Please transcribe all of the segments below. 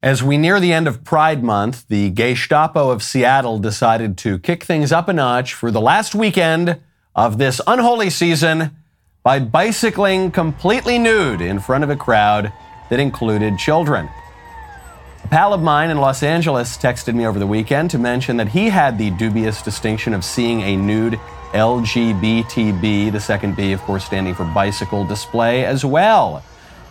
As we near the end of Pride Month, the Gestapo of Seattle decided to kick things up a notch for the last weekend of this unholy season by bicycling completely nude in front of a crowd that included children. A pal of mine in Los Angeles texted me over the weekend to mention that he had the dubious distinction of seeing a nude LGBTB, the second B, of course, standing for bicycle display as well.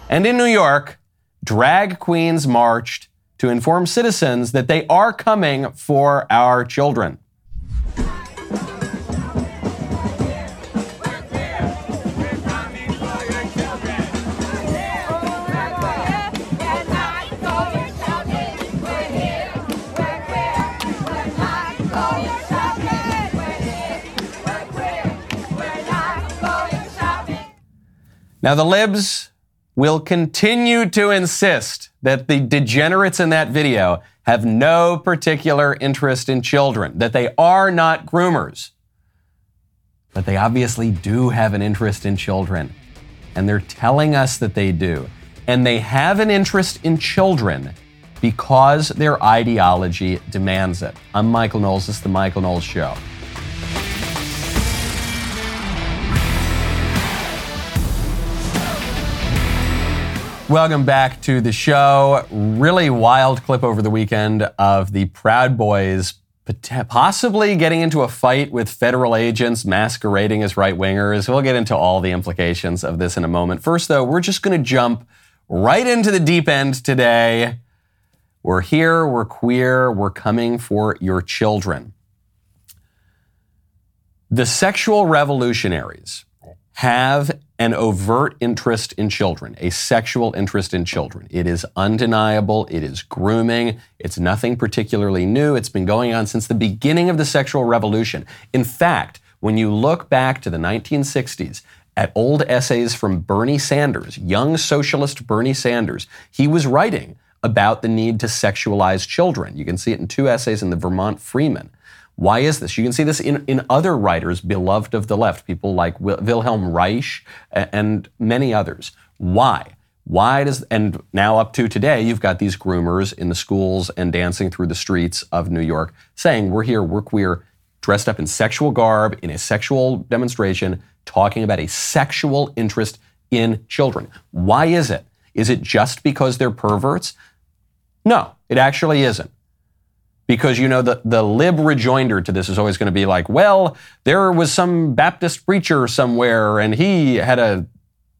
And in New York, drag queens marched to inform citizens that they are coming for our children. Now, the libs will continue to insist that the degenerates in that video have no particular interest in children, that they are not groomers. But they obviously do have an interest in children. And they're telling us that they do. And they have an interest in children because their ideology demands it. I'm Michael Knowles. This is The Michael Knowles Show. Welcome back to the show. Really wild clip over the weekend of the Proud Boys possibly getting into a fight with federal agents masquerading as right wingers. We'll get into all the implications of this in a moment. First, though, we're just going to jump right into the deep end today. We're here, we're queer, we're coming for your children. The sexual revolutionaries have an overt interest in children, a sexual interest in children. It is undeniable. It is grooming. It's nothing particularly new. It's been going on since the beginning of the sexual revolution. In fact, when you look back to the 1960s, at old essays from Bernie Sanders, young socialist Bernie Sanders, he was writing about the need to sexualize children. You can see it in two essays in the Vermont Freeman. Why is this? You can see this in, in other writers beloved of the left, people like Wilhelm Reich and many others. Why? Why does, and now up to today, you've got these groomers in the schools and dancing through the streets of New York saying, we're here, we're queer, dressed up in sexual garb, in a sexual demonstration, talking about a sexual interest in children. Why is it? Is it just because they're perverts? No, it actually isn't. Because, you know, the, the lib rejoinder to this is always going to be like, well, there was some Baptist preacher somewhere and he had a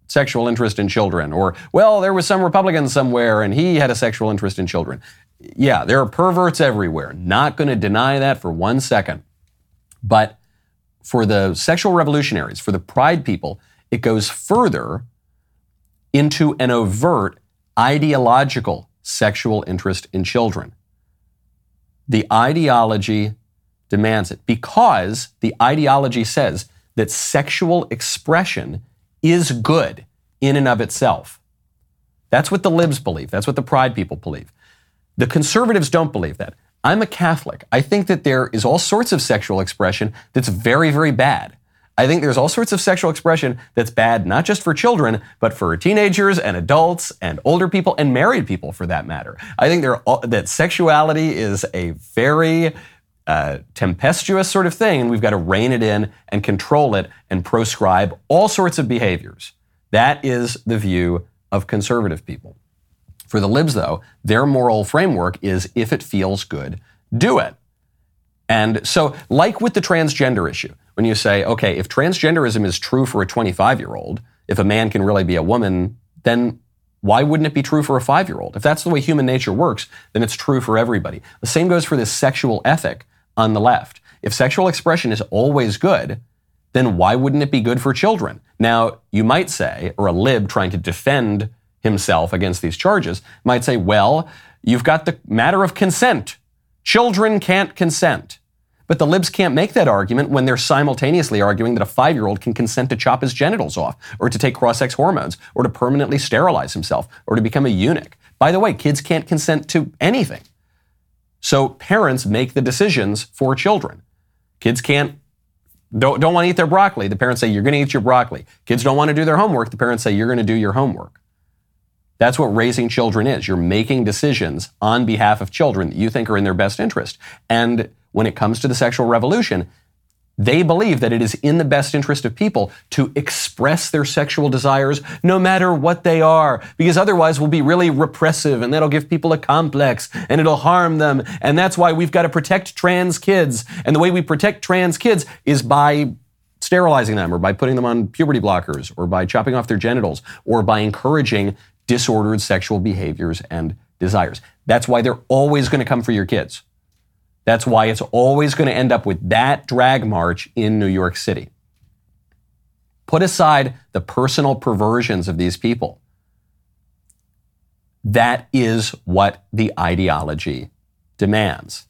sexual interest in children. Or, well, there was some Republican somewhere and he had a sexual interest in children. Yeah, there are perverts everywhere. Not going to deny that for one second. But for the sexual revolutionaries, for the pride people, it goes further into an overt ideological sexual interest in children. The ideology demands it because the ideology says that sexual expression is good in and of itself. That's what the libs believe. That's what the pride people believe. The conservatives don't believe that. I'm a Catholic. I think that there is all sorts of sexual expression that's very, very bad. I think there's all sorts of sexual expression that's bad, not just for children, but for teenagers and adults and older people and married people for that matter. I think all, that sexuality is a very uh, tempestuous sort of thing, and we've got to rein it in and control it and proscribe all sorts of behaviors. That is the view of conservative people. For the libs, though, their moral framework is if it feels good, do it. And so, like with the transgender issue, when you say, okay, if transgenderism is true for a 25 year old, if a man can really be a woman, then why wouldn't it be true for a five year old? If that's the way human nature works, then it's true for everybody. The same goes for this sexual ethic on the left. If sexual expression is always good, then why wouldn't it be good for children? Now, you might say, or a lib trying to defend himself against these charges might say, well, you've got the matter of consent. Children can't consent. But the libs can't make that argument when they're simultaneously arguing that a five year old can consent to chop his genitals off, or to take cross sex hormones, or to permanently sterilize himself, or to become a eunuch. By the way, kids can't consent to anything. So parents make the decisions for children. Kids can't don't, don't want to eat their broccoli. The parents say, You're going to eat your broccoli. Kids don't want to do their homework. The parents say, You're going to do your homework. That's what raising children is. You're making decisions on behalf of children that you think are in their best interest. And when it comes to the sexual revolution, they believe that it is in the best interest of people to express their sexual desires no matter what they are, because otherwise we'll be really repressive and that'll give people a complex and it'll harm them. And that's why we've got to protect trans kids. And the way we protect trans kids is by sterilizing them or by putting them on puberty blockers or by chopping off their genitals or by encouraging disordered sexual behaviors and desires. That's why they're always going to come for your kids. That's why it's always going to end up with that drag march in New York City. Put aside the personal perversions of these people. That is what the ideology demands.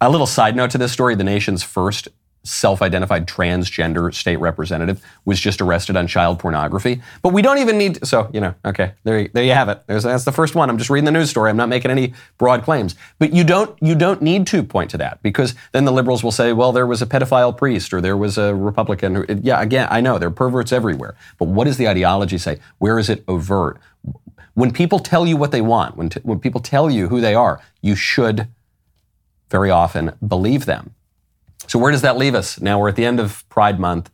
A little side note to this story the nation's first self identified transgender state representative was just arrested on child pornography. But we don't even need, to, so, you know, okay, there, you, there you have it. There's, that's the first one. I'm just reading the news story. I'm not making any broad claims. But you don't, you don't need to point to that because then the liberals will say, well, there was a pedophile priest or there was a Republican. Who, yeah, again, I know there are perverts everywhere. But what does the ideology say? Where is it overt? When people tell you what they want, when, t- when people tell you who they are, you should very often believe them. So, where does that leave us? Now we're at the end of Pride Month.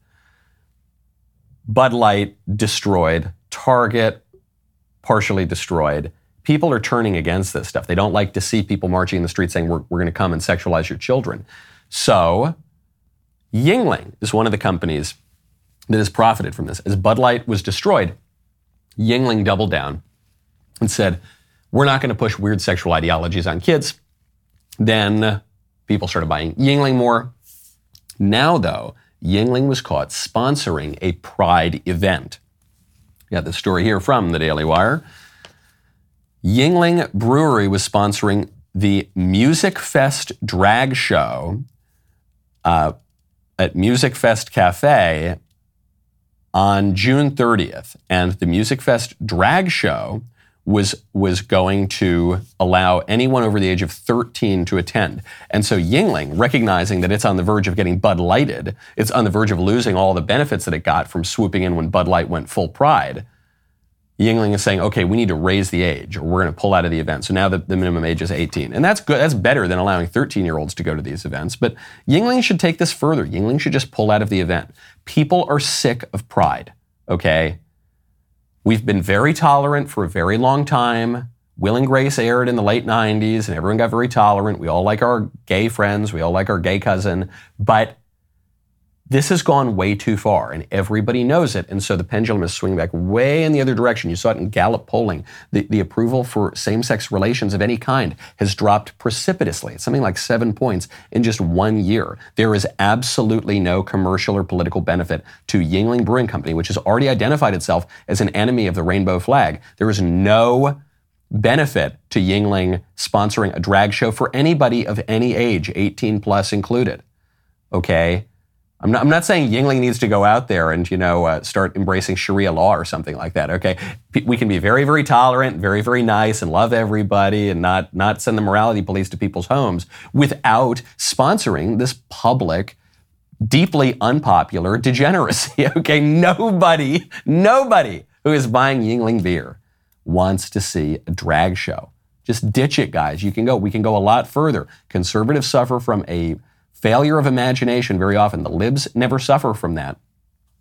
Bud Light destroyed, Target partially destroyed. People are turning against this stuff. They don't like to see people marching in the street saying, We're, we're going to come and sexualize your children. So, Yuengling is one of the companies that has profited from this. As Bud Light was destroyed, Yuengling doubled down and said, We're not going to push weird sexual ideologies on kids. Then people started buying Yuengling more. Now, though, Yuengling was caught sponsoring a pride event. Got the story here from the Daily Wire. Yuengling Brewery was sponsoring the Musikfest drag show uh, at Musikfest Cafe on June 30th. And the Musikfest drag show was was going to allow anyone over the age of 13 to attend. And so Yuengling, recognizing that it's on the verge of getting Bud Lighted, it's on the verge of losing all the benefits that it got from swooping in when Bud Light went full pride. Yuengling is saying, okay, we need to raise the age, or we're going to pull out of the event. So now the, the minimum age is 18, and that's good. That's better than allowing 13-year-olds to go to these events. But Yuengling should take this further. Yuengling should just pull out of the event. People are sick of pride. Okay, We've been very tolerant for a very long time. Will and Grace aired in the late 90s, and everyone got very tolerant. We all like our gay friends, we all like our gay cousin, but this has gone way too far, and everybody knows it. And so the pendulum is swinging back way in the other direction. You saw it in Gallup polling. The, the approval for same sex relations of any kind has dropped precipitously. It's something like seven points in just one year. There is absolutely no commercial or political benefit to Yuengling Brewing Company, which has already identified itself as an enemy of the rainbow flag. There is no benefit to Yuengling sponsoring a drag show for anybody of any age, 18 plus included. Okay? I'm not, I'm not saying Yuengling needs to go out there and, you know, uh, start embracing Sharia law or something like that, okay? we can be very, very tolerant, very, very nice and love everybody and not, not send the morality police to people's homes without sponsoring this public, deeply unpopular degeneracy, okay? Nobody, nobody who is buying Yuengling beer wants to see a drag show. Just ditch it, guys. You can go, we can go a lot further. Conservatives suffer from a failure of imagination very often. The libs never suffer from that.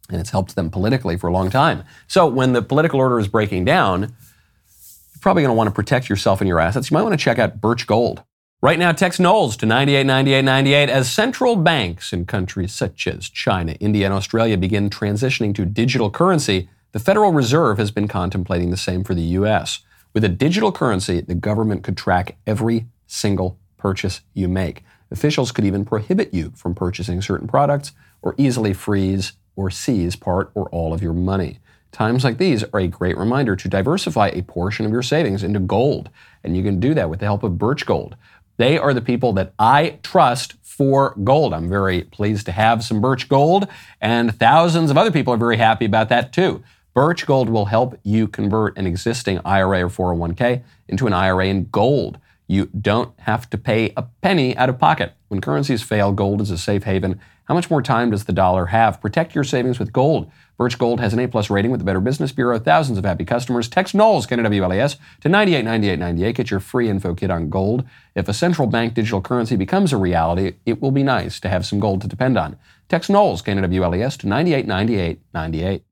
And it's helped them politically for a long time. So when the political order is breaking down, you're probably going to want to protect yourself and your assets. You might want to check out Birch Gold. Right now, text Knowles to 989898 as central banks in countries such as China, India, and Australia begin transitioning to digital currency. The Federal Reserve has been contemplating the same for the U.S. With a digital currency, the government could track every single purchase you make. Officials could even prohibit you from purchasing certain products or easily freeze or seize part or all of your money. Times like these are a great reminder to diversify a portion of your savings into gold, and you can do that with the help of Birch Gold. They are the people that I trust for gold. I'm very pleased to have some Birch Gold, and thousands of other people are very happy about that too. Birch Gold will help you convert an existing IRA or 401k into an IRA in gold. You don't have to pay a penny out of pocket. When currencies fail, gold is a safe haven. How much more time does the dollar have? Protect your savings with gold. Birch Gold has an A plus rating with the Better Business Bureau, thousands of happy customers. Text Knowles, K-N-W-L-E-S, to 989898. Get your free info kit on gold. If a central bank digital currency becomes a reality, it will be nice to have some gold to depend on. Text Knowles, K-N-W-L-E-S, to 989898.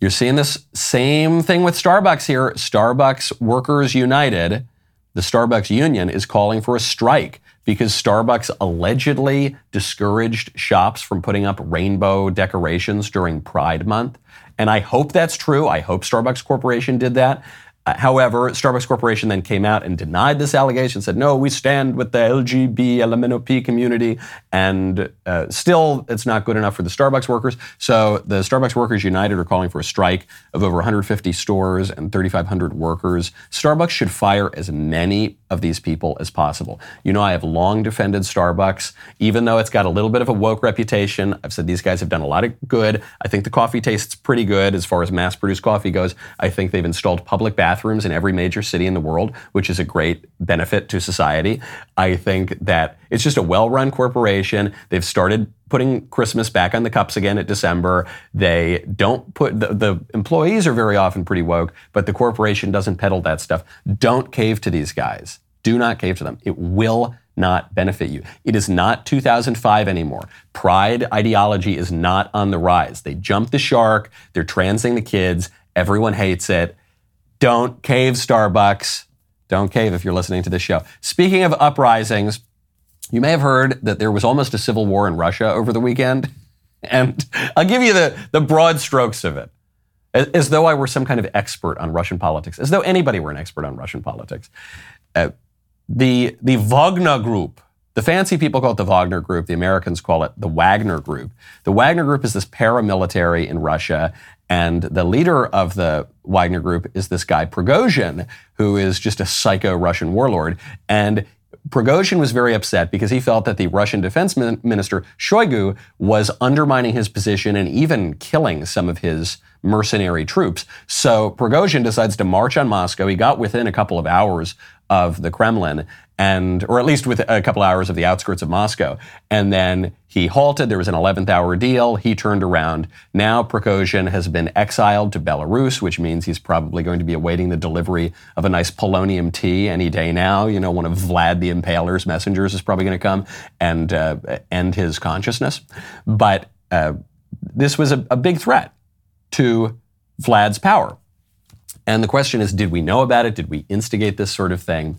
You're seeing this same thing with Starbucks here. Starbucks Workers United, the Starbucks union, is calling for a strike because Starbucks allegedly discouraged shops from putting up rainbow decorations during Pride Month. And I hope that's true. I hope Starbucks Corporation did that. Uh, however, Starbucks Corporation then came out and denied this allegation, said, no, we stand with the LGB, community, and uh, still it's not good enough for the Starbucks workers. So the Starbucks Workers United are calling for a strike of over 150 stores and 3,500 workers. Starbucks should fire as many of these people as possible. You know, I have long defended Starbucks, even though it's got a little bit of a woke reputation. I've said these guys have done a lot of good. I think the coffee tastes pretty good as far as mass produced coffee goes. I think they've installed public bathrooms in every major city in the world, which is a great benefit to society. I think that it's just a well run corporation. They've started putting Christmas back on the cups again at December. They don't put, the, the, employees are very often pretty woke, but the corporation doesn't peddle that stuff. Don't cave to these guys. Do not cave to them. It will not benefit you. It is not 2005 anymore. Pride ideology is not on the rise. They jumped the shark. They're transing the kids. Everyone hates it. Don't cave, Starbucks. Don't cave if you're listening to this show. Speaking of uprisings, you may have heard that there was almost a civil war in Russia over the weekend. And I'll give you the, the broad strokes of it, as, as though I were some kind of expert on Russian politics, as though anybody were an expert on Russian politics. Uh, the, the Wagner Group, the fancy people call it the Wagner Group, the Americans call it the Wagner Group. The Wagner Group is this paramilitary in Russia, and the leader of the Wagner group is this guy, Prigozhin, who is just a psycho Russian warlord. And Prigozhin was very upset because he felt that the Russian defense minister, Shoigu, was undermining his position and even killing some of his mercenary troops. So Prigozhin decides to march on Moscow. He got within a couple of hours of the Kremlin and or at least with a couple hours of the outskirts of Moscow. And then he halted. There was an 11th hour deal. He turned around. Now Prigozhin has been exiled to Belarus, which means he's probably going to be awaiting the delivery of a nice polonium tea any day now. You know, one of Vlad the Impaler's messengers is probably going to come and uh, end his consciousness. But uh, this was a, a big threat to Vlad's power. And the question is, did we know about it? Did we instigate this sort of thing?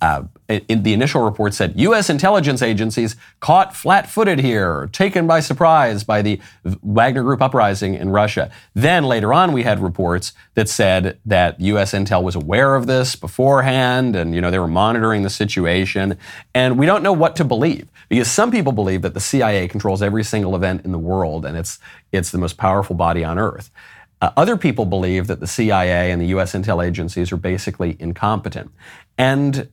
Uh, in the initial report said U.S. intelligence agencies caught flat-footed here, taken by surprise by the Wagner Group uprising in Russia. Then later on, we had reports that said that U.S. intel was aware of this beforehand, and you know they were monitoring the situation. And we don't know what to believe because some people believe that the CIA controls every single event in the world, and it's it's the most powerful body on earth. Uh, other people believe that the CIA and the U.S. intel agencies are basically incompetent. And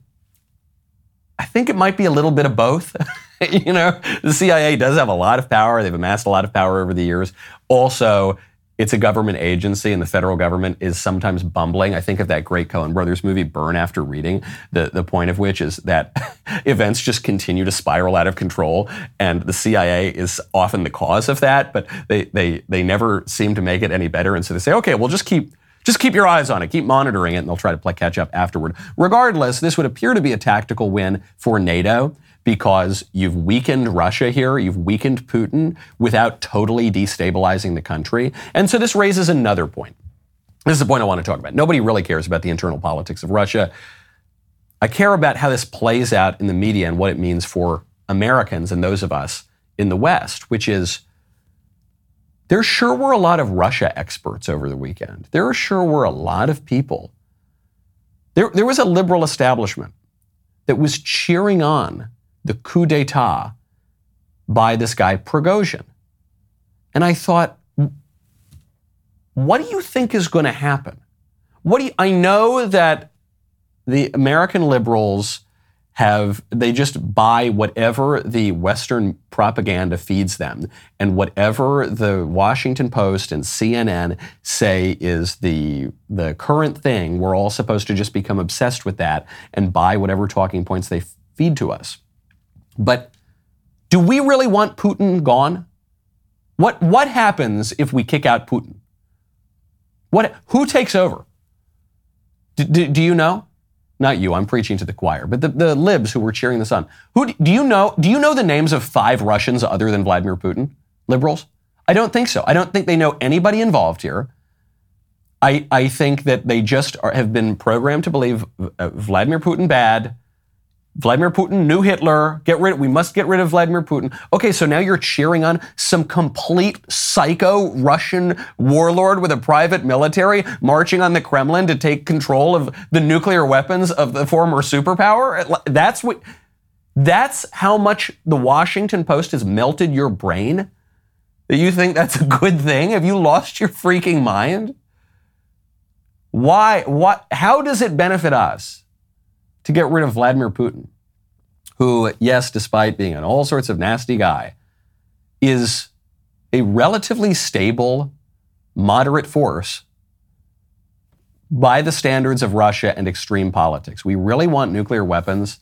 I think it might be a little bit of both. you know, the CIA does have a lot of power. They've amassed a lot of power over the years. Also, it's a government agency, and the federal government is sometimes bumbling. I think of that great Coen Brothers movie, Burn After Reading, the, the point of which is that events just continue to spiral out of control, and the CIA is often the cause of that, but they, they, they never seem to make it any better. And so they say, okay, we'll just keep just keep your eyes on it, keep monitoring it, and they'll try to play catch up afterward. Regardless, this would appear to be a tactical win for NATO because you've weakened Russia here, you've weakened Putin without totally destabilizing the country. And so this raises another point. This is the point I want to talk about. Nobody really cares about the internal politics of Russia. I care about how this plays out in the media and what it means for Americans and those of us in the West, which is there sure were a lot of Russia experts over the weekend. There sure were a lot of people. There, there was a liberal establishment that was cheering on the coup d'etat by this guy Prigozhin. And I thought, what do you think is going to happen? What do you, I know that the American liberals have they just buy whatever the Western propaganda feeds them, and whatever the Washington Post and CNN say is the the current thing. We're all supposed to just become obsessed with that and buy whatever talking points they feed to us. But do we really want Putin gone? What, what happens if we kick out Putin? What, who takes over? Do, do, you know? Not you, I'm preaching to the choir, but the, the libs who were cheering this on. Who, do you know, do you know the names of five Russians other than Vladimir Putin? Liberals? I don't think so. I don't think they know anybody involved here. I, I think that they just are, have been programmed to believe uh, Vladimir Putin bad, Vladimir Putin new Hitler. Get rid. We must get rid of Vladimir Putin. Okay, so now you're cheering on some complete psycho Russian warlord with a private military marching on the Kremlin to take control of the nuclear weapons of the former superpower. That's what. That's how much the Washington Post has melted your brain. That you think that's a good thing? Have you lost your freaking mind? Why? What? How does it benefit us? To get rid of Vladimir Putin, who, yes, despite being an all sorts of nasty guy, is a relatively stable, moderate force by the standards of Russia and extreme politics. We really want nuclear weapons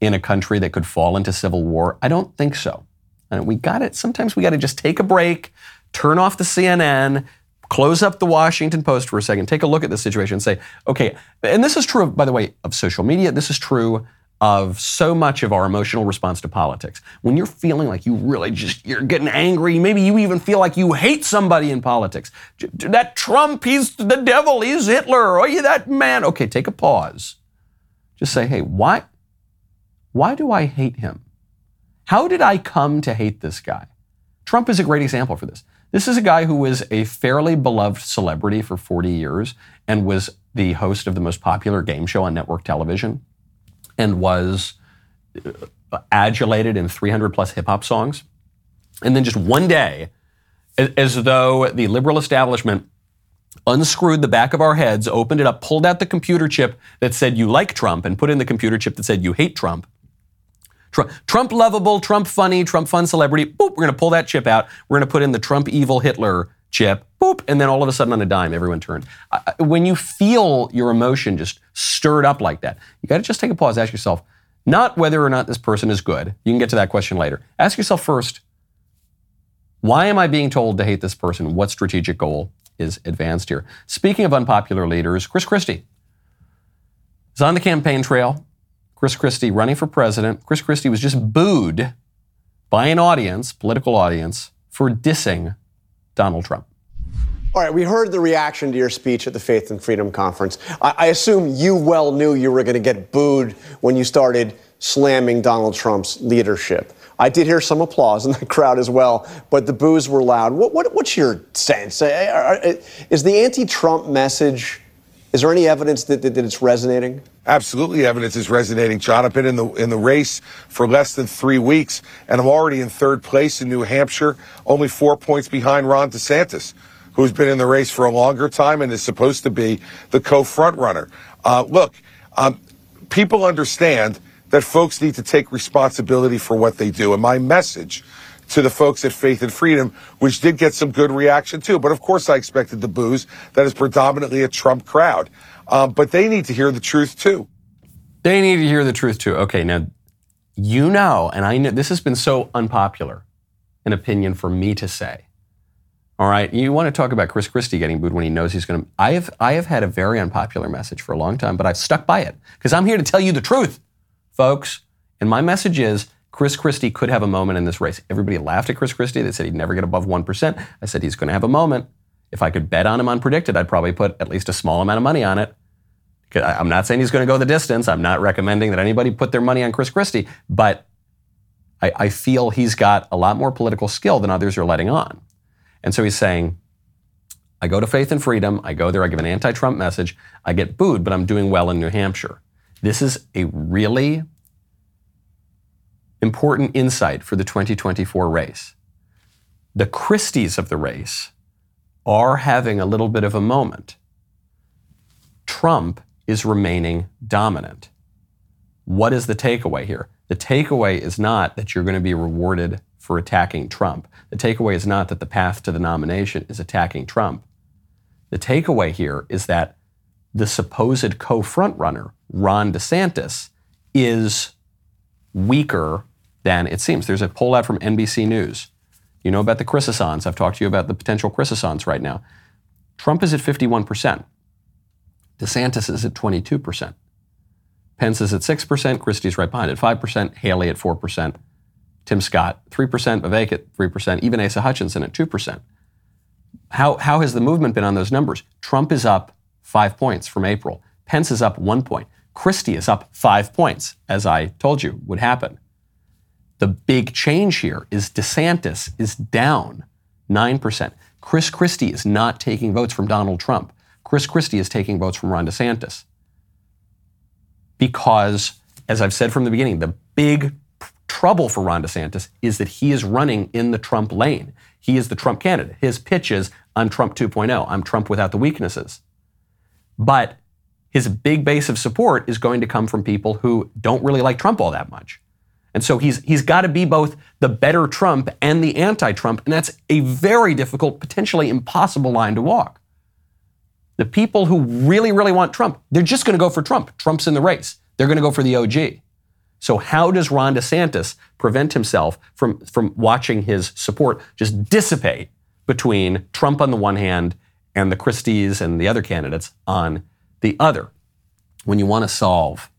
in a country that could fall into civil war? I don't think so. And we got it. Sometimes we got to just take a break, turn off the CNN, close up the Washington Post for a second, take a look at the situation and say, okay, and this is true, by the way, of social media. This is true of so much of our emotional response to politics. When you're feeling like you really just, you're getting angry, maybe you even feel like you hate somebody in politics. That Trump, he's the devil, he's Hitler, oh, you that man. Okay, take a pause. Just say, hey, why, why do I hate him? How did I come to hate this guy? Trump is a great example for this. This is a guy who was a fairly beloved celebrity for 40 years and was the host of the most popular game show on network television and was uh, adulated in 300 plus hip hop songs. And then just one day, as though the liberal establishment unscrewed the back of our heads, opened it up, pulled out the computer chip that said you like Trump, and put in the computer chip that said you hate Trump, Trump, Trump lovable, Trump funny, Trump fun celebrity. Boop, we're going to pull that chip out. We're going to put in the Trump evil Hitler chip. Boop, and then all of a sudden on a dime, everyone turned. when you feel your emotion just stirred up like that, you got to just take a pause. Ask yourself, not whether or not this person is good. You can get to that question later. Ask yourself first, why am I being told to hate this person? What strategic goal is advanced here? Speaking of unpopular leaders, Chris Christie is on the campaign trail. Chris Christie running for president. Chris Christie was just booed by an audience, political audience, for dissing Donald Trump. All right, we heard the reaction to your speech at the Faith and Freedom Conference. I, I assume you well knew you were going to get booed when you started slamming Donald Trump's leadership. I did hear some applause in the crowd as well, but the boos were loud. What, what, what's your sense? Is the anti Trump message is there any evidence that, that, that, it's resonating? Absolutely, evidence is resonating. John, I've been in the in the race for less than three weeks, and I'm already in third place in New Hampshire, only four points behind Ron DeSantis, who's been in the race for a longer time and is supposed to be the co-front runner. Uh, look, um, people understand that folks need to take responsibility for what they do, and my message to the folks at Faith and Freedom, which did get some good reaction too. But of course, I expected the boos. That is predominantly a Trump crowd. Um, but they need to hear the truth too. They need to hear the truth too. Okay, now you know, and I know this has been so unpopular an opinion for me to say. All right, you want to talk about Chris Christie getting booed when he knows he's going to. I have I have had a very unpopular message for a long time, but I've stuck by it because I'm here to tell you the truth, folks. And my message is Chris Christie could have a moment in this race. Everybody laughed at Chris Christie. They said he'd never get above 1%. I said he's going to have a moment. If I could bet on him unpredicted, I'd probably put at least a small amount of money on it. I'm not saying he's going to go the distance. I'm not recommending that anybody put their money on Chris Christie, but I, I feel he's got a lot more political skill than others are letting on. And so he's saying, I go to Faith and Freedom, I go there, I give an anti Trump message, I get booed, but I'm doing well in New Hampshire. This is a really important insight for the 2024 race. The Christies of the race are having a little bit of a moment. Trump is remaining dominant. What is the takeaway here? The takeaway is not that you're going to be rewarded for attacking Trump. The takeaway is not that the path to the nomination is attacking Trump. The takeaway here is that the supposed co frontrunner, Ron DeSantis, is weaker than it seems. There's a poll out from NBC News. You know about the chrysosons. I've talked to you about the potential chrysosons right now. Trump is at 51%. DeSantis is at 22%. Pence is at 6%. Christie's right behind at 5%. Haley at 4%. Tim Scott, 3%. Vivek at 3%. Even Asa Hutchinson at 2%. How, how has the movement been on those numbers? Trump is up five points from April. Pence is up one point. Christie is up five points, as I told you would happen. The big change here is DeSantis is down 9%. Chris Christie is not taking votes from Donald Trump. Chris Christie is taking votes from Ron DeSantis. Because, as I've said from the beginning, the big trouble for Ron DeSantis is that he is running in the Trump lane. He is the Trump candidate. His pitch is, I'm Trump 2.0. I'm Trump without the weaknesses. But his big base of support is going to come from people who don't really like Trump all that much. And so he's, he's got to be both the better Trump and the anti Trump. And that's a very difficult, potentially impossible line to walk. The people who really, really want Trump, they're just going to go for Trump. Trump's in the race. They're going to go for the OG. So, how does Ron DeSantis prevent himself from, from watching his support just dissipate between Trump on the one hand and the Christies and the other candidates on the other? When you want to solve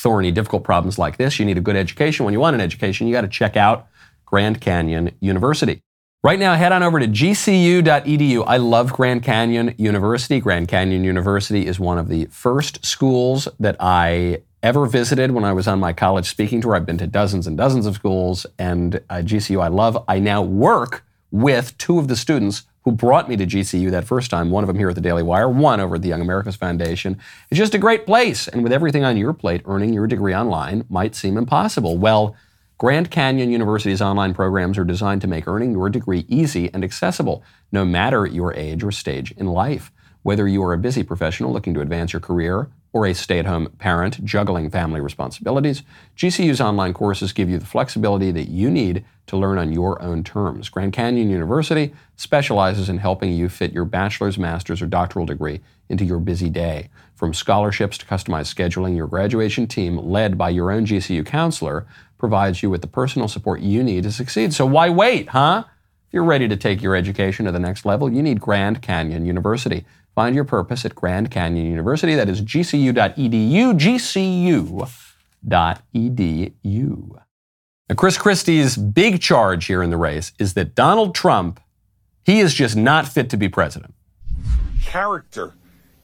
thorny, difficult problems like this, you need a good education. When you want an education, you got to check out Grand Canyon University. Right now, head on over to gcu.edu. I love Grand Canyon University. Grand Canyon University is one of the first schools that I ever visited when I was on my college speaking tour. I've been to dozens and dozens of schools, and uh, GCU I love. I now work with two of the students who brought me to GCU that first time, one of them here at the Daily Wire, one over at the Young America's Foundation. It's just a great place. And with everything on your plate, earning your degree online might seem impossible. Well, Grand Canyon University's online programs are designed to make earning your degree easy and accessible, no matter your age or stage in life. Whether you are a busy professional looking to advance your career or a stay at home parent juggling family responsibilities, GCU's online courses give you the flexibility that you need to learn on your own terms. Grand Canyon University specializes in helping you fit your bachelor's, master's, or doctoral degree into your busy day. From scholarships to customized scheduling, your graduation team, led by your own GCU counselor, provides you with the personal support you need to succeed. So why wait, huh? If you're ready to take your education to the next level, you need Grand Canyon University. Find your purpose at Grand Canyon University. That is gcu.edu, gcu.edu. Now, Chris Christie's big charge here in the race is that Donald Trump, he is just not fit to be president. Character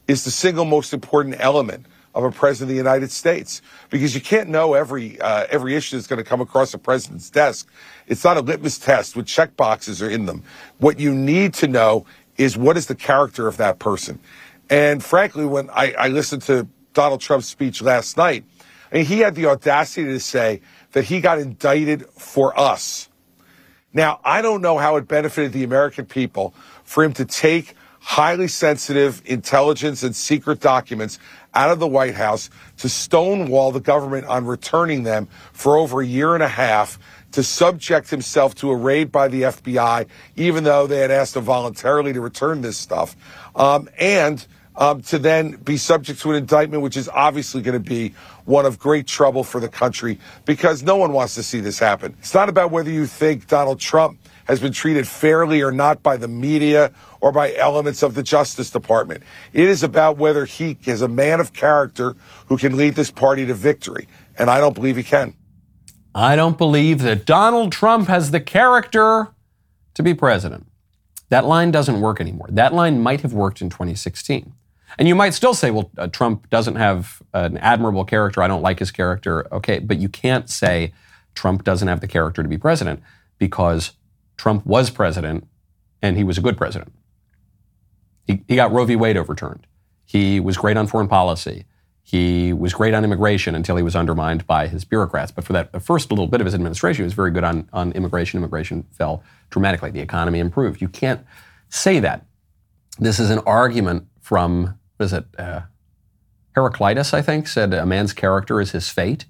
is the single most important element of a president of the United States because you can't know every uh, every issue that's going to come across a president's desk. It's not a litmus test with check boxes are in them. What you need to know is what is the character of that person. And frankly, when I, I listened to Donald Trump's speech last night, I mean, he had the audacity to say that he got indicted for us. Now, I don't know how it benefited the American people for him to take highly sensitive intelligence and secret documents out of the White House to stonewall the government on returning them for over a year and a half to subject himself to a raid by the FBI, even though they had asked him voluntarily to return this stuff, um, and um, to then be subject to an indictment, which is obviously going to be one of great trouble for the country because no one wants to see this happen. It's not about whether you think Donald Trump has been treated fairly or not by the media or by elements of the Justice Department. It is about whether he is a man of character who can lead this party to victory. And I don't believe he can. I don't believe that Donald Trump has the character to be president. That line doesn't work anymore. That line might have worked in 2016. And you might still say, well, uh, Trump doesn't have an admirable character. I don't like his character. Okay, but you can't say Trump doesn't have the character to be president because Trump was president and he was a good president. He, he got Roe v. Wade overturned. He was great on foreign policy. He was great on immigration until he was undermined by his bureaucrats. But for that the first little bit of his administration, he was very good on, on immigration. Immigration fell dramatically. The economy improved. You can't say that. This is an argument from was it uh, Heraclitus, I think, said a man's character is his fate.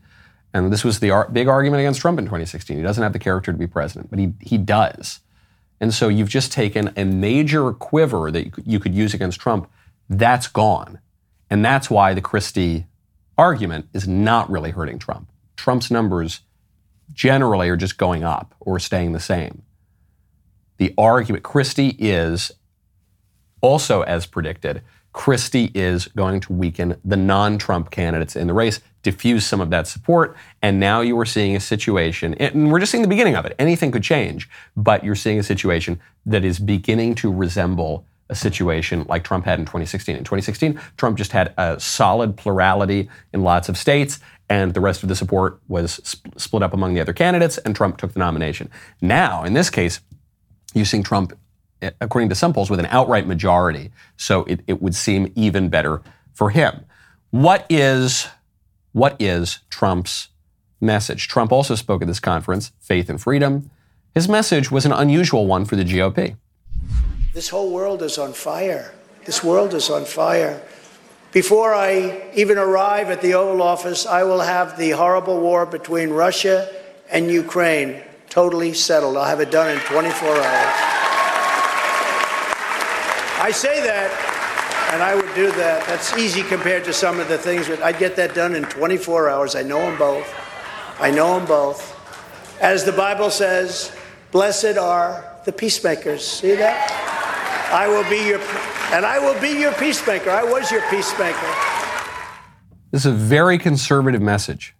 And this was the ar- big argument against Trump in 2016. He doesn't have the character to be president, but he, he does. And so you've just taken a major quiver that you could use against Trump. That's gone. And that's why the Christie argument is not really hurting Trump. Trump's numbers generally are just going up or staying the same. the argument, Christie is also as predicted, Christie is going to weaken the non Trump candidates in the race, diffuse some of that support. And now you are seeing a situation, and we're just seeing the beginning of it. Anything could change, but you're seeing a situation that is beginning to resemble a situation like Trump had in 2016. In 2016, Trump just had a solid plurality in lots of states, and the rest of the support was sp- split up among the other candidates, and Trump took the nomination. Now, in this case, you're seeing Trump according to some polls, with an outright majority. So it, it would seem even better for him. What is, what is Trump's message? Trump also spoke at this conference, Faith and Freedom. His message was an unusual one for the GOP. This whole world is on fire. This world is on fire. Before I even arrive at the Oval Office, I will have the horrible war between Russia and Ukraine totally settled. I'll have it done in 24 hours. I say that, and I would do that. That's easy compared to some of the things, but I'd get that done in 24 hours. I know them both. I know them both. As the Bible says, blessed are the peacemakers. See that? I will be your, and I will be your peacemaker. I was your peacemaker. This is a very conservative message.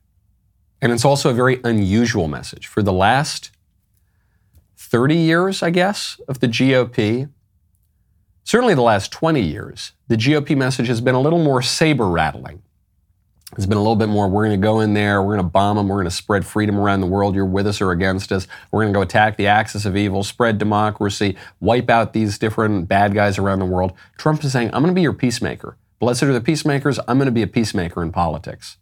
And it's also a very unusual message. For the last 30 years, I guess, of the GOP, Certainly the last 20 years, the GOP message has been a little more saber rattling. It's been a little bit more, we're going to go in there, we're going to bomb them, we're going to spread freedom around the world, you're with us or against us, we're going to go attack the axis of evil, spread democracy, wipe out these different bad guys around the world. Trump is saying, I'm going to be your peacemaker. Blessed are the peacemakers, I'm going to be a peacemaker in politics.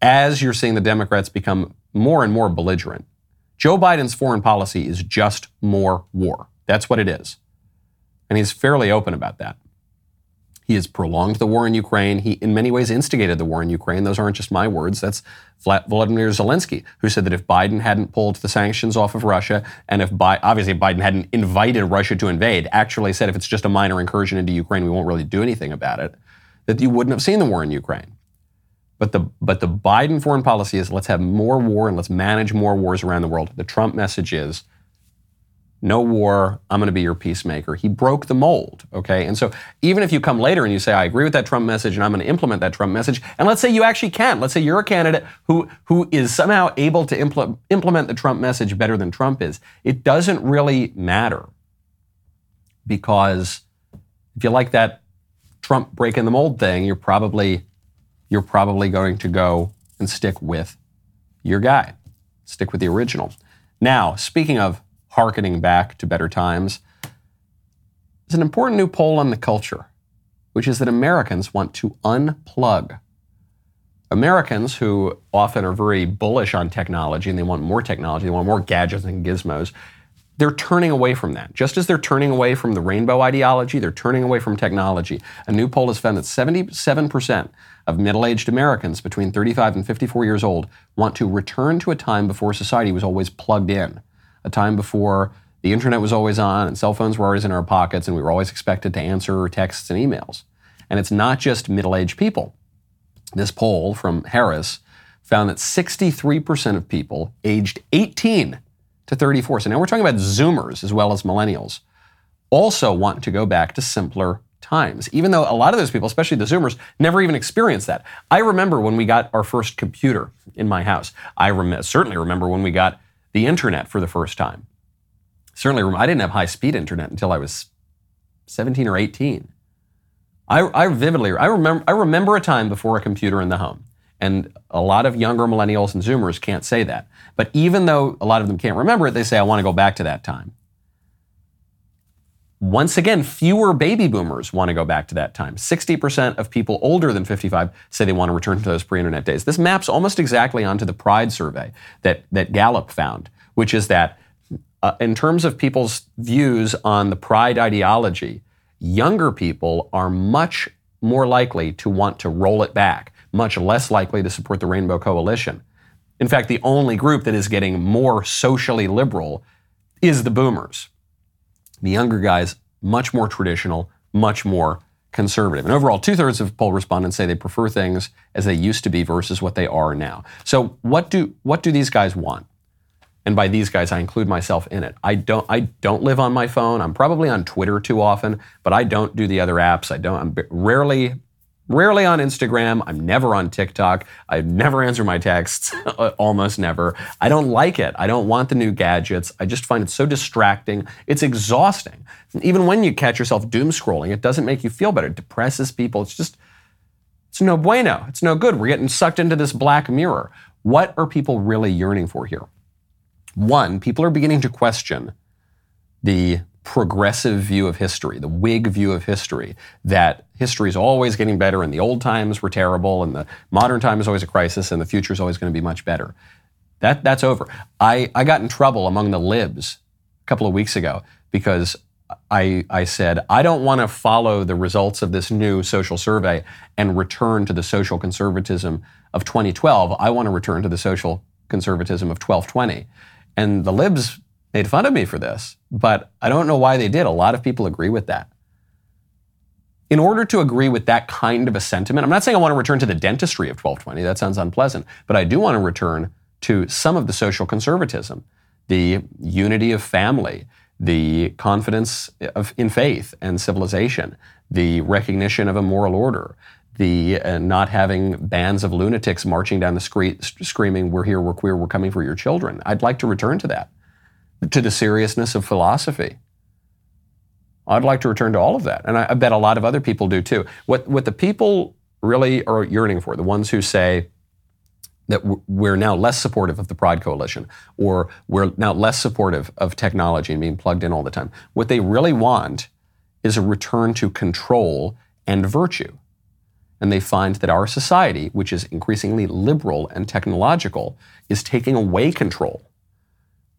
As you're seeing the Democrats become more and more belligerent, Joe Biden's foreign policy is just more war. That's what it is. And he's fairly open about that. He has prolonged the war in Ukraine. He, in many ways, instigated the war in Ukraine. Those aren't just my words. That's Vladimir Zelensky, who said that if Biden hadn't pulled the sanctions off of Russia, and if Bi- obviously Biden hadn't invited Russia to invade, actually said if it's just a minor incursion into Ukraine, we won't really do anything about it, that you wouldn't have seen the war in Ukraine. But the but the Biden foreign policy is let's have more war and let's manage more wars around the world. The Trump message is no war, I'm going to be your peacemaker. He broke the mold, okay? And so even if you come later and you say, I agree with that Trump message and I'm going to implement that Trump message, and let's say you actually can, let's say you're a candidate who, who is somehow able to impl- implement the Trump message better than Trump is, it doesn't really matter. Because if you like that Trump breaking the mold thing, you're probably, you're probably going to go and stick with your guy, stick with the original. Now, speaking of harkening back to better times, is an important new poll on the culture, which is that Americans want to unplug. Americans, who often are very bullish on technology and they want more technology, they want more gadgets and gizmos, they're turning away from that. Just as they're turning away from the rainbow ideology, they're turning away from technology. A new poll has found that 77% of middle aged Americans between 35 and 54 years old want to return to a time before society was always plugged in a time before the internet was always on and cell phones were always in our pockets and we were always expected to answer texts and emails. And it's not just middle aged people. This poll from Harris found that 63% of people aged 18 to 34, so now we're talking about Zoomers as well as millennials, also want to go back to simpler times, even though a lot of those people, especially the Zoomers, never even experienced that. I remember when we got our first computer in my house. I rem- certainly remember when we got the internet for the first time. Certainly, I didn't have high speed internet until I was 17 or 18. I, I vividly, I remember, I remember a time before a computer in the home. And a lot of younger millennials and Zoomers can't say that. But even though a lot of them can't remember it, they say, I want to go back to that time. Once again, fewer baby boomers want to go back to that time. 60% of people older than 55 say they want to return to those pre internet days. This maps almost exactly onto the Pride survey that, that Gallup found, which is that uh, in terms of people's views on the Pride ideology, younger people are much more likely to want to roll it back, much less likely to support the Rainbow Coalition. In fact, the only group that is getting more socially liberal is the boomers. The younger guys, much more traditional, much more conservative. And overall, two thirds of poll respondents say they prefer things as they used to be versus what they are now. So, what do, what do these guys want? And by these guys, I include myself in it. I don't. I don't live on my phone. I'm probably on Twitter too often, but I don't do the other apps. I don't. I'm rarely rarely on Instagram. I'm never on TikTok. I never answer my texts, almost never. I don't like it. I don't want the new gadgets. I just find it so distracting. It's exhausting. Even when you catch yourself doom scrolling, it doesn't make you feel better. It depresses people. It's just, it's no bueno. It's no good. We're getting sucked into this black mirror. What are people really yearning for here? One, people are beginning to question the progressive view of history, the Whig view of history, that history is always getting better and the old times were terrible and the modern time is always a crisis and the future is always going to be much better. That, that's over. I, I got in trouble among the libs a couple of weeks ago because I, I said, I don't want to follow the results of this new social survey and return to the social conservatism of 2012. I want to return to the social conservatism of 1220. And the libs made fun of me for this, but I don't know why they did. A lot of people agree with that. In order to agree with that kind of a sentiment, I'm not saying I want to return to the dentistry of 1220, that sounds unpleasant, but I do want to return to some of the social conservatism, the unity of family, the confidence of, in faith and civilization, the recognition of a moral order, the uh, not having bands of lunatics marching down the street screaming, We're here, we're queer, we're coming for your children. I'd like to return to that to the seriousness of philosophy. I'd like to return to all of that. And I, I bet a lot of other people do too. What, what the people really are yearning for, the ones who say, that we're now less supportive of the Pride Coalition, or we're now less supportive of technology and being plugged in all the time. What they really want is a return to control and virtue. And they find that our society, which is increasingly liberal and technological, is taking away control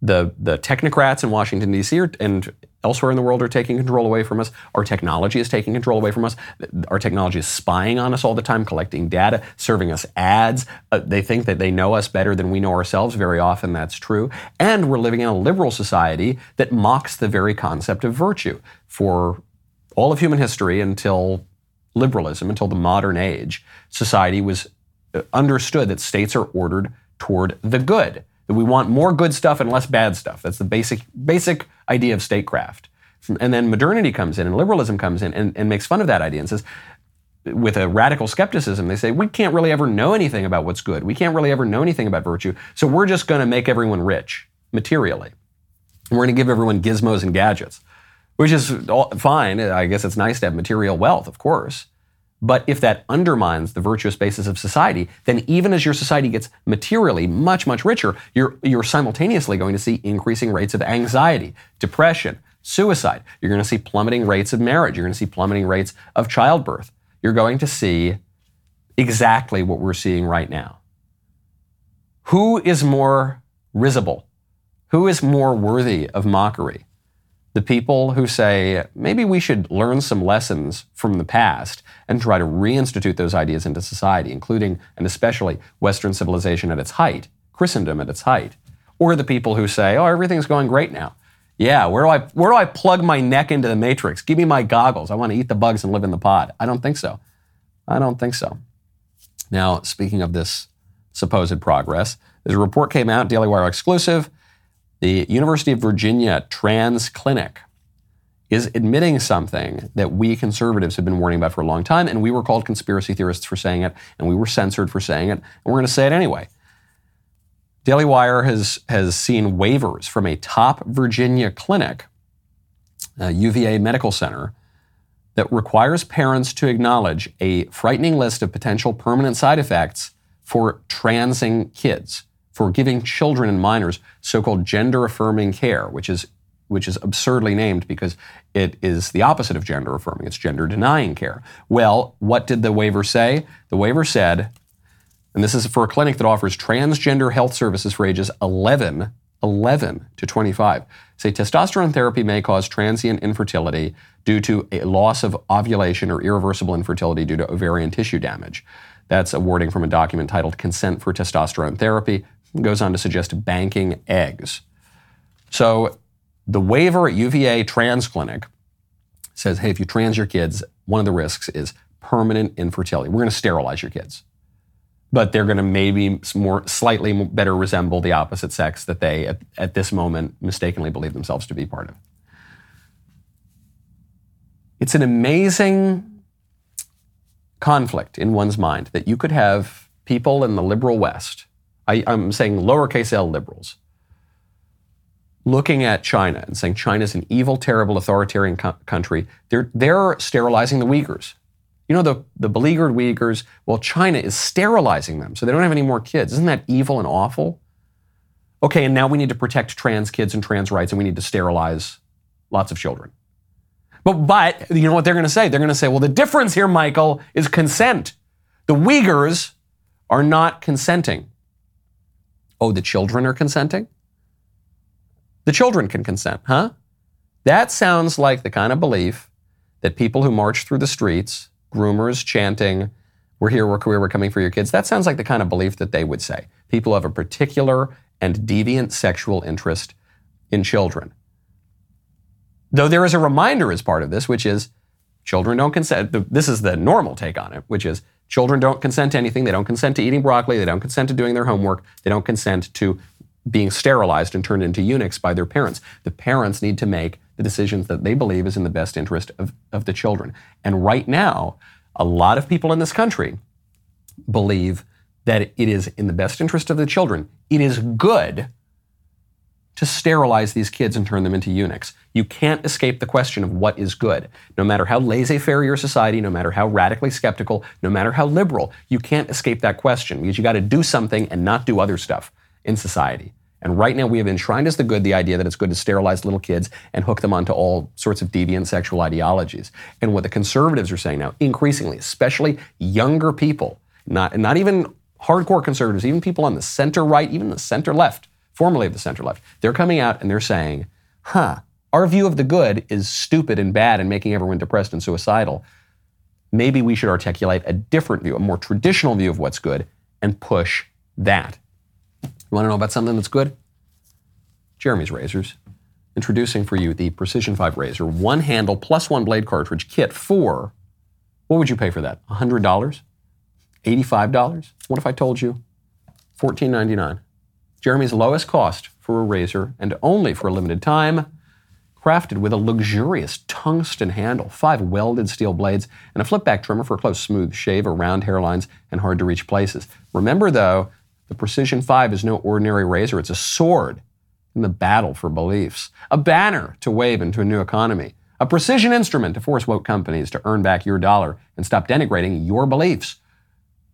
the, the technocrats in Washington, D.C. and elsewhere in the world are taking control away from us. Our technology is taking control away from us. Our technology is spying on us all the time, collecting data, serving us ads. Uh, they think that they know us better than we know ourselves. Very often that's true. And we're living in a liberal society that mocks the very concept of virtue. For all of human history until liberalism, until the modern age, society was uh, understood that states are ordered toward the good that we want more good stuff and less bad stuff. That's the basic basic idea of statecraft. And then modernity comes in and liberalism comes in and, and makes fun of that idea and says, with a radical skepticism, they say, we can't really ever know anything about what's good. We can't really ever know anything about virtue. So we're just going to make everyone rich materially. We're going to give everyone gizmos and gadgets, which is fine. I guess it's nice to have material wealth, of course. But if that undermines the virtuous basis of society, then even as your society gets materially much, much richer, you're, you're simultaneously going to see increasing rates of anxiety, depression, suicide. You're going to see plummeting rates of marriage. You're going to see plummeting rates of childbirth. You're going to see exactly what we're seeing right now. Who is more risible? Who is more worthy of mockery? The people who say maybe we should learn some lessons from the past and try to reinstitute those ideas into society, including and especially Western civilization at its height, Christendom at its height, or the people who say, oh, everything's going great now. Yeah, where do I where do I plug my neck into the matrix? Give me my goggles. I want to eat the bugs and live in the pod. I don't think so. I don't think so. Now, speaking of this supposed progress, a report came out, Daily Wire exclusive, the University of Virginia Trans Clinic is admitting something that we conservatives have been warning about for a long time, and we were called conspiracy theorists for saying it, and we were censored for saying it, and we're going to say it anyway. Daily Wire has, has seen waivers from a top Virginia clinic, uh, UVA Medical Center, that requires parents to acknowledge a frightening list of potential permanent side effects for transing kids for giving children and minors so-called gender-affirming care, which is which is absurdly named because it is the opposite of gender affirming. It's gender denying care. Well, what did the waiver say? The waiver said, and this is for a clinic that offers transgender health services for ages 11, 11 to 25. Say testosterone therapy may cause transient infertility due to a loss of ovulation or irreversible infertility due to ovarian tissue damage. That's a wording from a document titled Consent for Testosterone Therapy, goes on to suggest banking eggs. So the waiver at UVA Trans Clinic says, hey, if you trans your kids, one of the risks is permanent infertility. We're going to sterilize your kids. but they're going to maybe more slightly better resemble the opposite sex that they at, at this moment mistakenly believe themselves to be part of. It's an amazing conflict in one's mind that you could have people in the liberal West, I, am saying lowercase l liberals, looking at China and saying China's an evil, terrible, authoritarian co- country. They're, they're sterilizing the Uyghurs. You know, the, the beleaguered Uyghurs, well, China is sterilizing them, so they don't have any more kids. Isn't that evil and awful? Okay, and now we need to protect trans kids and trans rights, and we need to sterilize lots of children. But, but you know what they're going to say? They're going to say, well, the difference here, Michael, is consent. The Uyghurs are not consenting. Oh, the children are consenting? The children can consent, huh? That sounds like the kind of belief that people who march through the streets groomers chanting, We're here, we're queer, we're coming for your kids. That sounds like the kind of belief that they would say. People have a particular and deviant sexual interest in children. Though there is a reminder as part of this, which is children don't consent. This is the normal take on it, which is children don't consent to anything. They don't consent to eating broccoli. They don't consent to doing their homework. They don't consent to being sterilized and turned into eunuchs by their parents. The parents need to make the decisions that they believe is in the best interest of, of the children. And right now, a lot of people in this country believe that it is in the best interest of the children. It is good to sterilize these kids and turn them into eunuchs. You can't escape the question of what is good. No matter how laissez faire your society, no matter how radically skeptical, no matter how liberal, you can't escape that question because you got to do something and not do other stuff in society. And right now, we have enshrined as the good the idea that it's good to sterilize little kids and hook them onto all sorts of deviant sexual ideologies. And what the conservatives are saying now, increasingly, especially younger people, not, not even hardcore conservatives, even people on the center right, even the center left, formerly of the center left, they're coming out and they're saying, huh, our view of the good is stupid and bad and making everyone depressed and suicidal. Maybe we should articulate a different view, a more traditional view of what's good, and push that. You want to know about something that's good? Jeremy's Razors. Introducing for you the Precision 5 Razor, one handle plus one blade cartridge kit for, what would you pay for that? $100? $85? What if I told you $14.99? Jeremy's lowest cost for a razor and only for a limited time. Crafted with a luxurious tungsten handle, five welded steel blades, and a flip back trimmer for a close, smooth shave around hairlines and hard to reach places. Remember, though, the Precision 5 is no ordinary razor, it's a sword in the battle for beliefs, a banner to wave into a new economy, a precision instrument to force woke companies to earn back your dollar and stop denigrating your beliefs.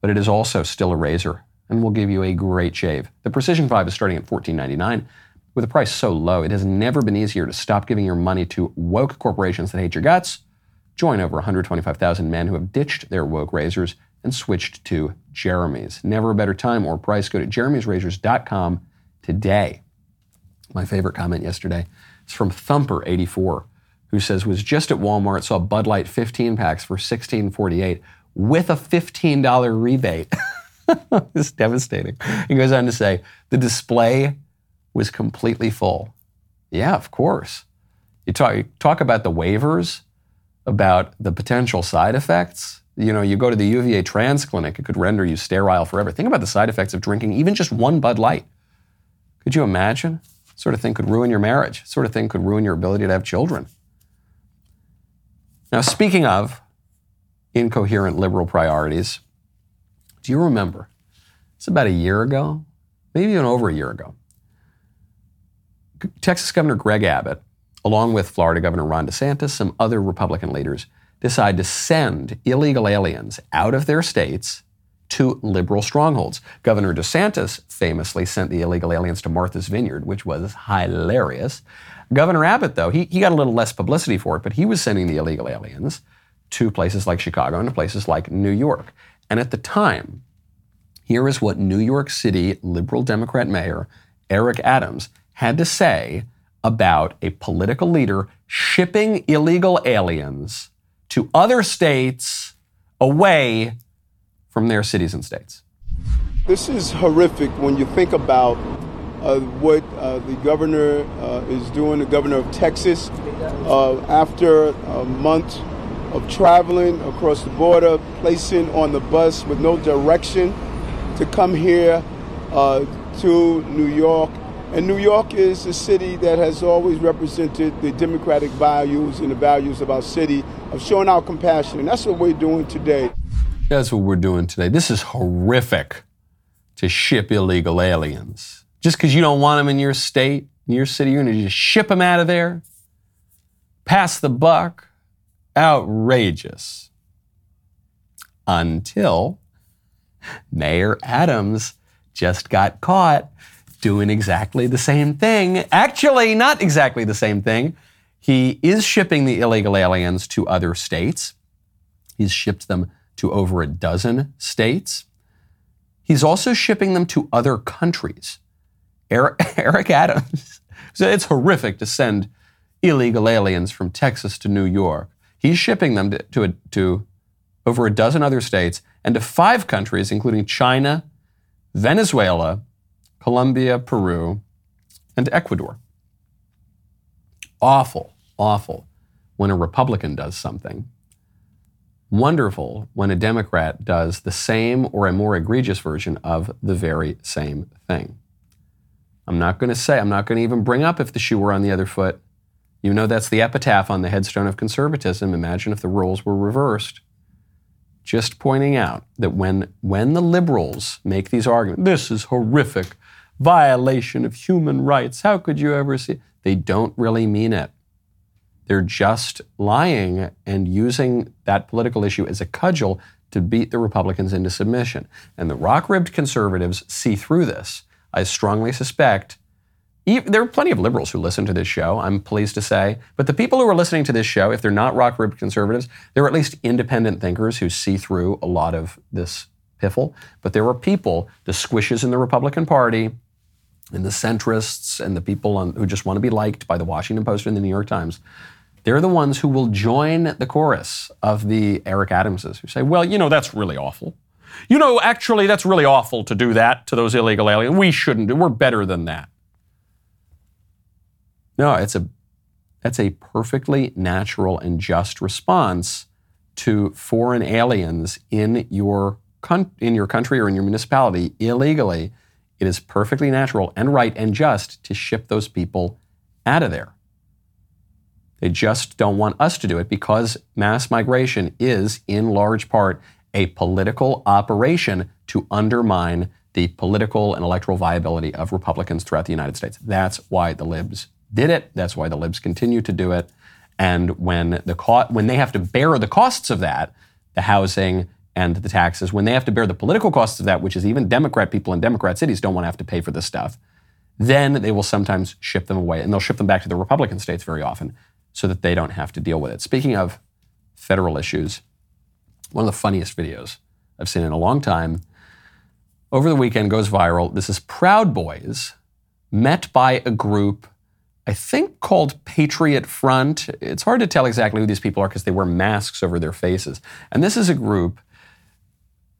But it is also still a razor and we'll give you a great shave. The Precision 5 is starting at $14.99. With a price so low, it has never been easier to stop giving your money to woke corporations that hate your guts. Join over 125,000 men who have ditched their woke razors and switched to Jeremy's. Never a better time or price. Go to jeremy'srazors.com today. My favorite comment yesterday is from Thumper84, who says was just at Walmart, saw Bud Light 15 packs for $16.48 with a $15 rebate. it's devastating. He goes on to say the display was completely full. Yeah, of course. You talk, you talk about the waivers, about the potential side effects you know, you go to the UVA trans clinic, it could render you sterile forever. Think about the side effects of drinking even just one Bud Light. Could you imagine? Sort of thing could ruin your marriage. Sort of thing could ruin your ability to have children. Now, speaking of incoherent liberal priorities, do you remember? It's about a year ago, maybe even over a year ago. Texas Governor Greg Abbott, along with Florida Governor Ron DeSantis, some other Republican leaders, decide to send illegal aliens out of their states to liberal strongholds. Governor DeSantis famously sent the illegal aliens to Martha's Vineyard, which was hilarious. Governor Abbott, though, he, he got a little less publicity for it, but he was sending the illegal aliens to places like Chicago and to places like New York. And at the time, here is what New York City liberal Democrat Mayor Eric Adams had to say about a political leader shipping illegal aliens to other states away from their cities and states. This is horrific when you think about uh, what uh, the governor uh, is doing, the governor of Texas, uh, after a month of traveling across the border, placing on the bus with no direction to come here uh, to New York. And New York is a city that has always represented the democratic values and the values of our city of showing our compassion. And that's what we're doing today. That's what we're doing today. This is horrific to ship illegal aliens. Just because you don't want them in your state, in your city, you're going to just ship them out of there? Pass the buck? Outrageous. Until Mayor Adams just got caught doing exactly the same thing. Actually, not exactly the same thing. He is shipping the illegal aliens to other states. He's shipped them to over a dozen states. He's also shipping them to other countries. Eric, Eric Adams said it's horrific to send illegal aliens from Texas to New York. He's shipping them to, to, to over a dozen other states and to five countries, including China, Venezuela, Colombia, Peru, and Ecuador. Awful, awful when a Republican does something. Wonderful when a Democrat does the same or a more egregious version of the very same thing. I'm not going to say, I'm not going to even bring up if the shoe were on the other foot. You know that's the epitaph on the headstone of conservatism. Imagine if the roles were reversed just pointing out that when, when the liberals make these arguments, this is horrific, violation of human rights, how could you ever see? They don't really mean it. They're just lying and using that political issue as a cudgel to beat the Republicans into submission. And the rock ribbed conservatives see through this. I strongly suspect there are plenty of liberals who listen to this show, I'm pleased to say. But the people who are listening to this show, if they're not rock ribbed conservatives, they're at least independent thinkers who see through a lot of this piffle. But there are people, the squishes in the Republican Party, and the centrists, and the people on, who just want to be liked by the Washington Post and the New York Times. They're the ones who will join the chorus of the Eric Adamses who say, well, you know, that's really awful. You know, actually, that's really awful to do that to those illegal aliens. We shouldn't do. We're better than that. No, it's a that's a perfectly natural and just response to foreign aliens in your con- in your country or in your municipality illegally. It is perfectly natural and right and just to ship those people out of there. They just don't want us to do it because mass migration is, in large part, a political operation to undermine the political and electoral viability of Republicans throughout the United States. That's why the libs did it. That's why the libs continue to do it. And when the co- when they have to bear the costs of that, the housing and the taxes, when they have to bear the political costs of that, which is even Democrat people in Democrat cities don't want to have to pay for this stuff, then they will sometimes ship them away, and they'll ship them back to the Republican states very often, so that they don't have to deal with it. Speaking of federal issues, one of the funniest videos I've seen in a long time over the weekend goes viral. This is Proud Boys met by a group I think called Patriot Front. It's hard to tell exactly who these people are because they wear masks over their faces. And this is a group,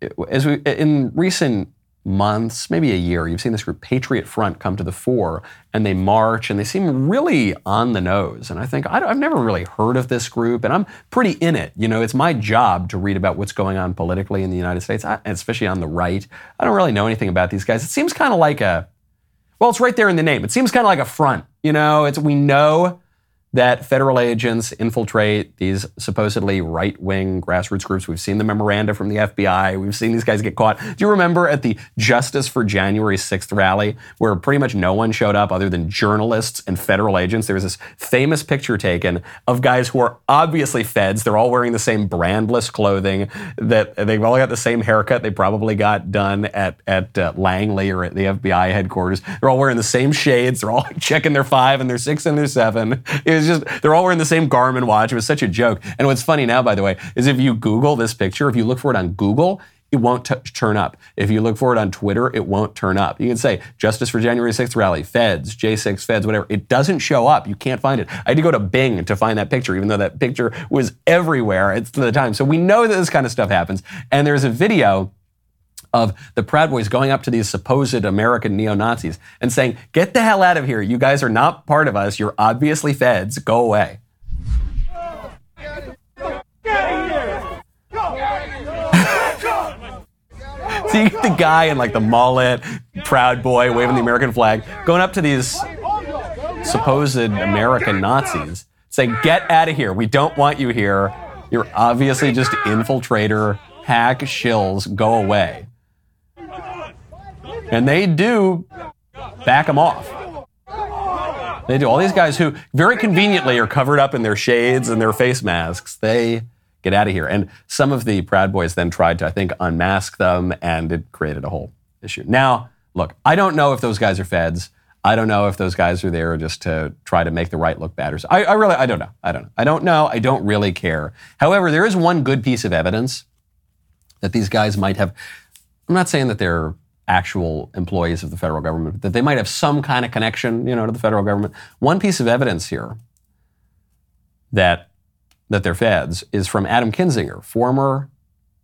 eh, as we, eh, in recent months, maybe a year, you've seen this group, Patriot Front, come to the fore and they march and they seem really on the nose. And I think, I have never really heard of this group and I'm pretty in it. You know, it's my job to read about what's going on politically in the United States, especially on the right. I don't really know anything about these guys. It seems kind of like a, well, it's right there in the name. It seems kind of like a front. You know, it's we know that federal agents infiltrate these supposedly right wing grassroots groups. We've seen the memoranda from the FBI. We've seen these guys get caught. Do you remember at the Justice for January 6th rally where pretty much no one showed up other than journalists and federal agents? There was this famous picture taken of guys who are obviously feds. They're all wearing the same brandless clothing, that they've all got the same haircut they probably got done at, at uh, Langley or at the FBI headquarters. They're all wearing the same shades. They're all checking their five and their six and their seven. It just, they're all wearing the same Garmin watch. It was such a joke. And what's funny now, by the way, is if you Google this picture, if you look for it on Google, it won't t- turn up. If you look for it on Twitter, it won't turn up. You can say Justice for January 6th rally, Feds, J6 Feds, whatever. It doesn't show up. You can't find it. I had to go to Bing to find that picture, even though that picture was everywhere at the time. So we know that this kind of stuff happens. And there's a video of the Proud Boys going up to these supposed American neo Nazis and saying, Get the hell out of here. You guys are not part of us. You're obviously feds. Go away. So you get the guy in like the mullet, proud boy, waving the American flag, going up to these supposed American Nazis, saying, Get out of here. We don't want you here. You're obviously just infiltrator, hack shills, go away. And they do back them off. They do. All these guys who very conveniently are covered up in their shades and their face masks, they get out of here. And some of the Proud Boys then tried to, I think, unmask them, and it created a whole issue. Now, look, I don't know if those guys are feds. I don't know if those guys are there just to try to make the right look bad. Or I, I really, I don't know. I don't know. I don't know. I don't really care. However, there is one good piece of evidence that these guys might have. I'm not saying that they're actual employees of the federal government, that they might have some kind of connection, you know, to the federal government. One piece of evidence here that that they're feds is from Adam Kinzinger, former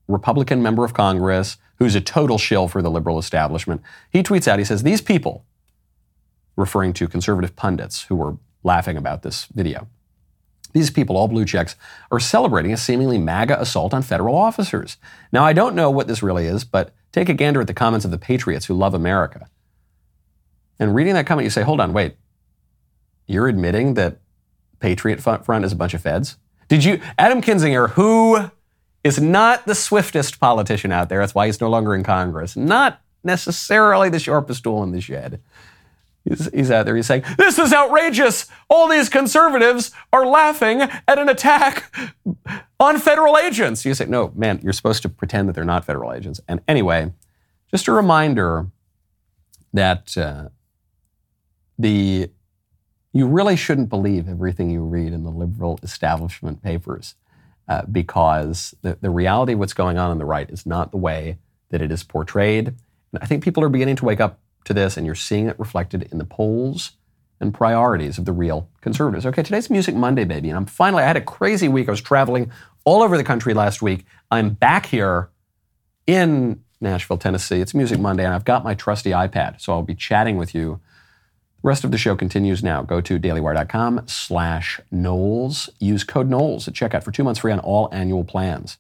Republican member of Congress, who's a total shill for the liberal establishment. He tweets out, he says, These people, referring to conservative pundits who were laughing about this video, these people, all blue checks, are celebrating a seemingly MAGA assault on federal officers. Now, I don't know what this really is, but take a gander at the comments of the patriots who love America. And reading that comment, you say, hold on, wait. You're admitting that Patriot Front is a bunch of feds? Did you, Adam Kinzinger, who is not the swiftest politician out there, that's why he's no longer in Congress, not necessarily the sharpest tool in the shed. He's, he's out there, he's saying, This is outrageous! All these conservatives are laughing at an attack on federal agents. You say, No, man, you're supposed to pretend that they're not federal agents. And anyway, just a reminder that uh, the you really shouldn't believe everything you read in the liberal establishment papers uh, because the, the reality of what's going on on the right is not the way that it is portrayed. And I think people are beginning to wake up to this, and you're seeing it reflected in the polls and priorities of the real conservatives. Okay, today's Music Monday, baby. And I'm finally, I had a crazy week. I was traveling all over the country last week. I'm back here in Nashville, Tennessee. It's Music Monday, and I've got my trusty iPad. So I'll be chatting with you the rest of the show continues now. Go to dailywire.com slash Knowles. Use code Knowles at checkout for two months free on all annual plans.